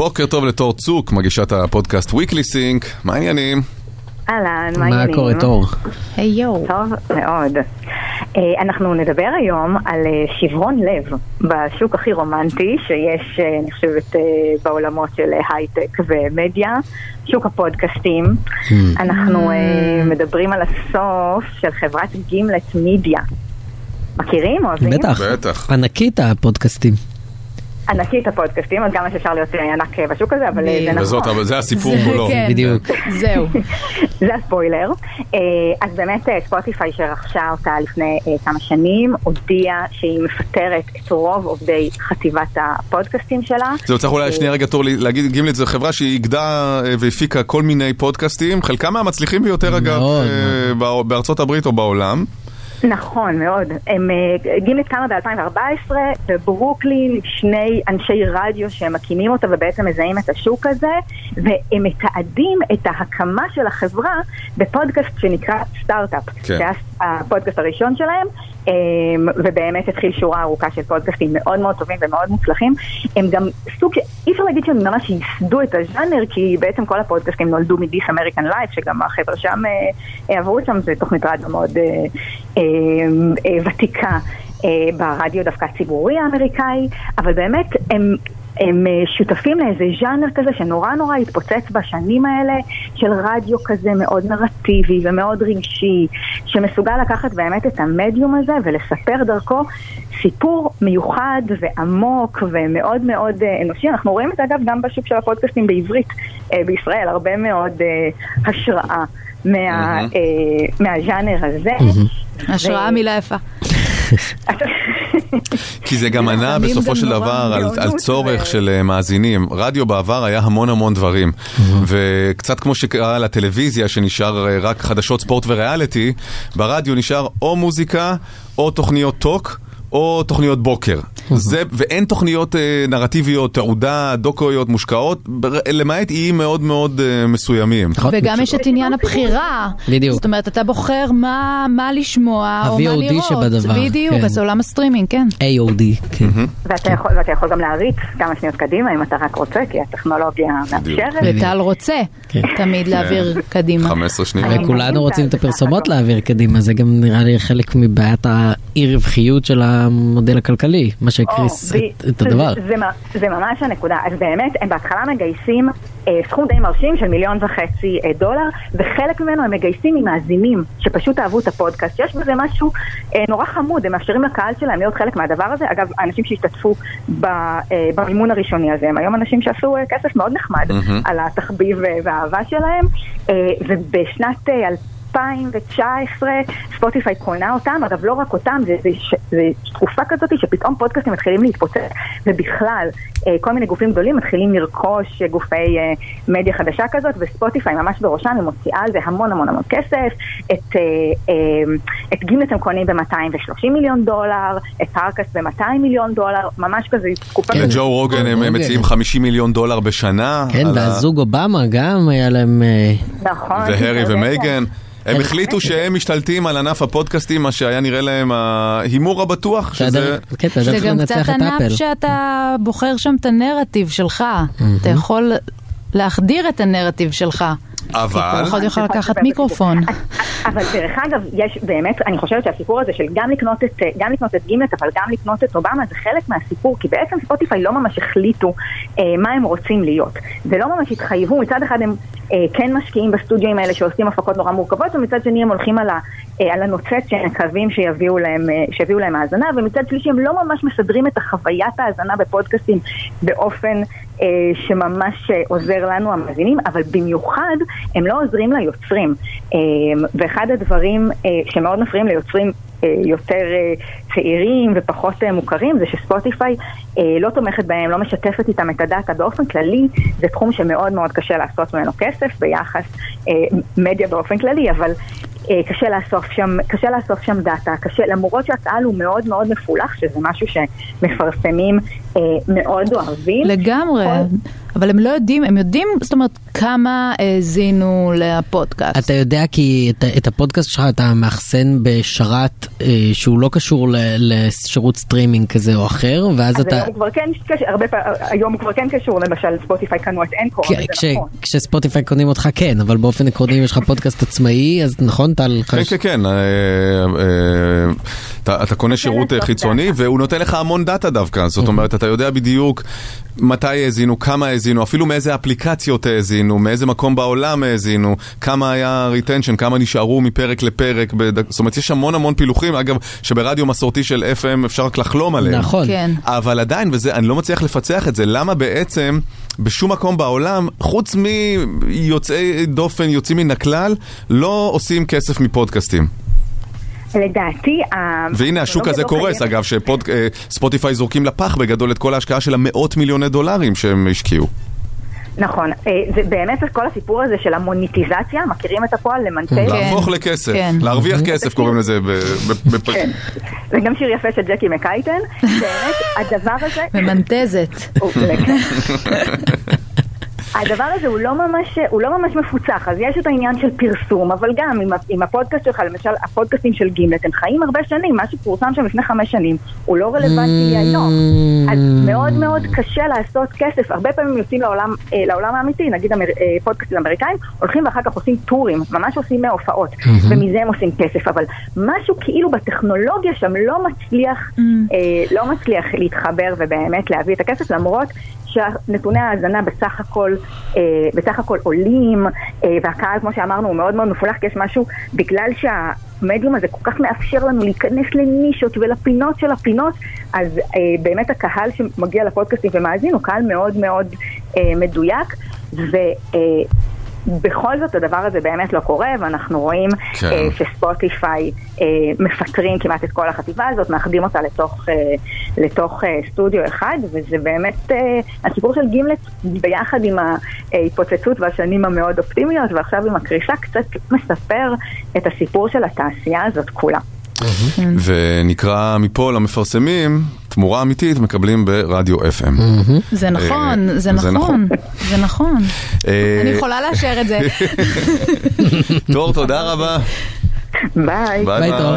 בוקר טוב לתור צוק, מגישת הפודקאסט Weekly Sync, מה העניינים? אהלן, מה מה העניינים? קורה, תור? היי יואו. טוב מאוד. אה, אנחנו נדבר היום על אה, שברון לב בשוק הכי רומנטי שיש, אה, אני חושבת, בעולמות של הייטק ומדיה, שוק הפודקאסטים. אנחנו אה, מדברים על הסוף של חברת גימלט מידיה. מכירים? אוהבים? בטח. בטח. ענקית הפודקאסטים. ענקית הפודקאסטים, אז גם שאפשר להיות אה, ענק אה, בשוק הזה, אבל אה, זה נכון. וזאת, אבל זה הסיפור זה- כולו. כן. בדיוק. זהו. זה הספוילר. אז באמת ספוטיפיי שרכשה אותה לפני כמה שנים, הודיעה שהיא מפטרת את רוב עובדי חטיבת הפודקאסטים שלה. זהו, צריך אולי שנייה רגע תור להגיד, גימלט זו חברה שהיא איגדה והפיקה כל מיני פודקאסטים, חלקם מהמצליחים ביותר אגב, בארצות הברית או בעולם. נכון, מאוד. הם, אה, גימלט קמה ב-2014, בברוקלין, שני אנשי רדיו שהם מקימים אותה ובעצם מזהים את השוק הזה, והם מתעדים את ההקמה של החברה בפודקאסט שנקרא סטארט-אפ. כן. זה היה הפודקאסט הראשון שלהם, אה, ובאמת התחיל שורה ארוכה של פודקאסטים מאוד מאוד טובים ומאוד מוצלחים. הם גם סוג. אי אפשר להגיד שהם ממש ייסדו את הז'אנר, כי בעצם כל הפודקאסטים נולדו מ This American Life, שגם החבר'ה שם אה, אה, עברו שם, זו תוכנית רדיו מאוד אה, אה, אה, ותיקה אה, ברדיו דווקא הציבורי האמריקאי, אבל באמת הם... הם אה, שותפים לאיזה ז'אנר כזה שנורא נורא התפוצץ בשנים האלה של רדיו כזה מאוד נרטיבי ומאוד רגשי שמסוגל לקחת באמת את המדיום הזה ולספר דרכו סיפור מיוחד ועמוק ומאוד מאוד אה, אנושי. אנחנו רואים את זה אגב גם בשוק של הפודקאסטים בעברית אה, בישראל, הרבה מאוד אה, השראה מה. אה, מהז'אנר הזה. השראה מילה יפה. כי זה גם ענה בסופו של דבר על, צורך של אה, מאזינים. רדיו בעבר היה המון המון דברים. וקצת כמו שקרה לטלוויזיה שנשאר אה, רק חדשות ספורט וריאליטי, ברדיו נשאר או מוזיקה או תוכניות טוק. או תוכניות בוקר, זה, ואין תוכניות אה, נרטיביות, תעודה, דוקויות מושקעות, בר- למעט איים מאוד מאוד אה, מסוימים. נכון? וגם יש את עניין הבחירה. בדיוק. זאת אומרת, אתה בוחר מה מה לשמוע או מה ה-VOD לראות. שבדבר, בדיוק, כן. אז עולם הסטרימינג, כן. AOD, כן. ואתה יכול, ואתה יכול גם להריץ כמה שניות קדימה אם אתה רק רוצה, כי הטכנולוגיה מאפשרת. וטל רוצה כן. תמיד להעביר קדימה. 15 שניות. וכולנו רוצים את הפרסומות להעביר קדימה, זה גם נראה לי חלק מבעיית האי רווחיות של המודל הכלכלי, מה שהקריס או, את- ב- את הדבר. זה, זה, זה ממש הנקודה. אז באמת, הם בהתחלה מגייסים אה, סכום די מרשים של מיליון וחצי אה, דולר, וחלק ממנו הם מגייסים ממאזינים שפשוט אהבו את הפודקאסט. יש בזה משהו אה, נורא חמוד, הם מאפשרים לקהל שלהם להיות חלק מהדבר הזה. אגב, האנשים שהשתתפו ב, אה, במימון הראשוני הזה, הם היום אנשים שעשו אה, כסף מאוד נחמד מהמם. על התחביב אה, והאהבה שלהם, אה, ובשנת אה, 2019 ספוטיפיי קונה אותם, אגב לא רק אותם, זה, זה, ש- זה תקופה כזאת שפתאום פודקאסטים מתחילים להתפוצץ, ובכלל אה, כל מיני גופים גדולים מתחילים לרכוש גופי אה, מדיה חדשה כזאת, וספוטיפיי ממש בראשם, היא מוציאה על זה המון המון המון כסף, את, אה, אה, את גימלט הם קונים ב-230 מיליון דולר, את פארקאסט ב-200 מיליון דולר, ממש כזה תקופה כזאת. לג'ו רוגן הם רוגן. מציעים 50 מיליון דולר בשנה. כן, והזוג אובמה גם היה להם... אה, נכון. והרי זה- ומייגן. הם החליטו שהם משתלטים על ענף הפודקאסטים, מה שהיה נראה להם ההימור הבטוח, שזה... כן, זה גם לנצח קצת את ענף. שאתה בוחר שם את הנרטיב שלך. אתה יכול להחדיר את הנרטיב שלך. אבל... כל אחד יכול לקחת מיקרופון. אבל דרך אגב, יש באמת, אני חושבת שהסיפור הזה של גם לקנות את, גם לקנות את גימלט, אבל גם לקנות את אובמה, זה חלק מהסיפור, כי בעצם ספוטיפיי לא ממש החליטו אה, מה הם רוצים להיות. ולא ממש התחייבו, מצד אחד הם כן משקיעים בסטודיו האלה שעושים הפקות נורא מורכבות, ומצד שני הם הולכים על, ה, אה, על הנוצץ שהם מקווים שיביאו להם, אה, שיביאו להם האזנה, ומצד שלישי הם לא ממש מסדרים את החוויית ההאזנה בפודקאסטים באופן אה, שממש אה, עוזר לנו המאזינים, אבל במיוחד הם לא עוזרים ליוצרים. אה, ואחד הדברים אה, שמאוד מפריעים ליוצרים אה, יותר אה, צעירים ופחות אה, מוכרים זה שספוטיפיי אה, לא תומכת בהם, לא משתפת איתם את הדאטה. באופן כללי זה תחום שמאוד מאוד קשה לעשות ממנו כסף ביחס אה, מדיה באופן כללי, אבל אה, קשה לאסוף שם, קשה לאסוף שם דאטה, קשה, למרות שהקהל הוא מאוד מאוד מפולח, שזה משהו שמפרסמים אה, מאוד אוהבים. לגמרי, כל- אבל הם לא יודעים, הם יודעים, זאת אומרת, כמה האזינו לפודקאסט. אתה יודע כי את, את הפודקאסט שלך אתה מאחסן בשרת אה, שהוא לא קשור ל, לשירות סטרימינג כזה או אחר, ואז אז אתה... היום כבר כן קשור, הרבה פעמים, היום הוא כבר כן קשור, למשל ספוטיפיי קנו את Anchor, כ- כש, נכון. כשספוטיפיי קונים אותך כן, אבל באופן עקרוני אם יש לך פודקאסט עצמאי, אז נכון טל? כן, כן, כן, אה, אה, אתה אתה קונה שירות אה, חיצוני דאטה. והוא נותן לך המון דאטה דווקא, זאת אומרת, אתה יודע בדיוק מתי האזינו, כמה האזינו, אפילו מאיזה אפליקציות האזינו, מאיזה מקום בעולם האזינו, כמה היה retention, כמה נשארו מפרק לפרק, בד- זאת אומרת, יש המון המון פילוחים, אגב, שברדיו מסורתי של FM אפשר רק לחלום עליהם. נכון. כן. אבל עדיין, וזה, אני לא מצליח לפצח את זה, למה בעצם בשום מקום בעולם, חוץ מיוצאי דופן, יוצאים מן הכלל, לא עושים כסף מפודקאסטים. לדעתי, והנה השוק הטכנולוגיה הזה לא קורס, קיימת. אגב, שספוטיפיי זורקים לפח בגדול את כל ההשקעה של המאות מיליוני דולרים שהם השקיעו. נכון, אה, זה באמת כל הסיפור הזה של המוניטיזציה, מכירים את הפועל למנטז? להפוך לכסף, כן. להרוויח כסף קוראים לזה. ב- ב- ב- כן, זה גם שיר יפה של ג'קי מקייטן, באמת הדבר הזה, ממנטזת. הדבר הזה הוא לא ממש, הוא לא ממש מפוצח, אז יש את העניין של פרסום, אבל גם עם, עם הפודקאסט שלך, למשל הפודקאסטים של גימלט, הם חיים הרבה שנים, מה שפורסם שם לפני חמש שנים, הוא לא רלוונטי היום. אז מאוד מאוד קשה לעשות כסף, הרבה פעמים יוצאים לעולם, אה, לעולם האמיתי, נגיד אמר, אה, פודקאסטים אמריקאים, הולכים ואחר כך עושים טורים, ממש עושים מהופעות, ומזה הם עושים כסף, אבל משהו כאילו בטכנולוגיה שם לא מצליח, אה, לא מצליח להתחבר ובאמת להביא את הכסף, למרות שנתוני ההאזנה בסך הכל, אה, בסך הכל עולים, אה, והקהל, כמו שאמרנו, הוא מאוד מאוד מפולח, כי יש משהו, בגלל שהמדיום הזה כל כך מאפשר לנו להיכנס לנישות ולפינות של הפינות, אז אה, באמת הקהל שמגיע לפודקאסטים ומאזין הוא קהל מאוד מאוד אה, מדויק, ו... אה, בכל זאת הדבר הזה באמת לא קורה, ואנחנו רואים כן. אה, שספוטיפיי אה, מפטרים כמעט את כל החטיבה הזאת, מאחדים אותה לתוך, אה, לתוך אה, סטודיו אחד, וזה באמת אה, הסיפור של גימלט ביחד עם ההתפוצצות והשנים המאוד אופטימיות, ועכשיו עם הקריסה, קצת מספר את הסיפור של התעשייה הזאת כולה. ונקרא מפה למפרסמים, תמורה אמיתית מקבלים ברדיו FM. זה נכון, אה, זה זה נכון, זה נכון. אה, אני יכולה לאשר את זה. תור, תודה רבה. ביי. ביי, תור.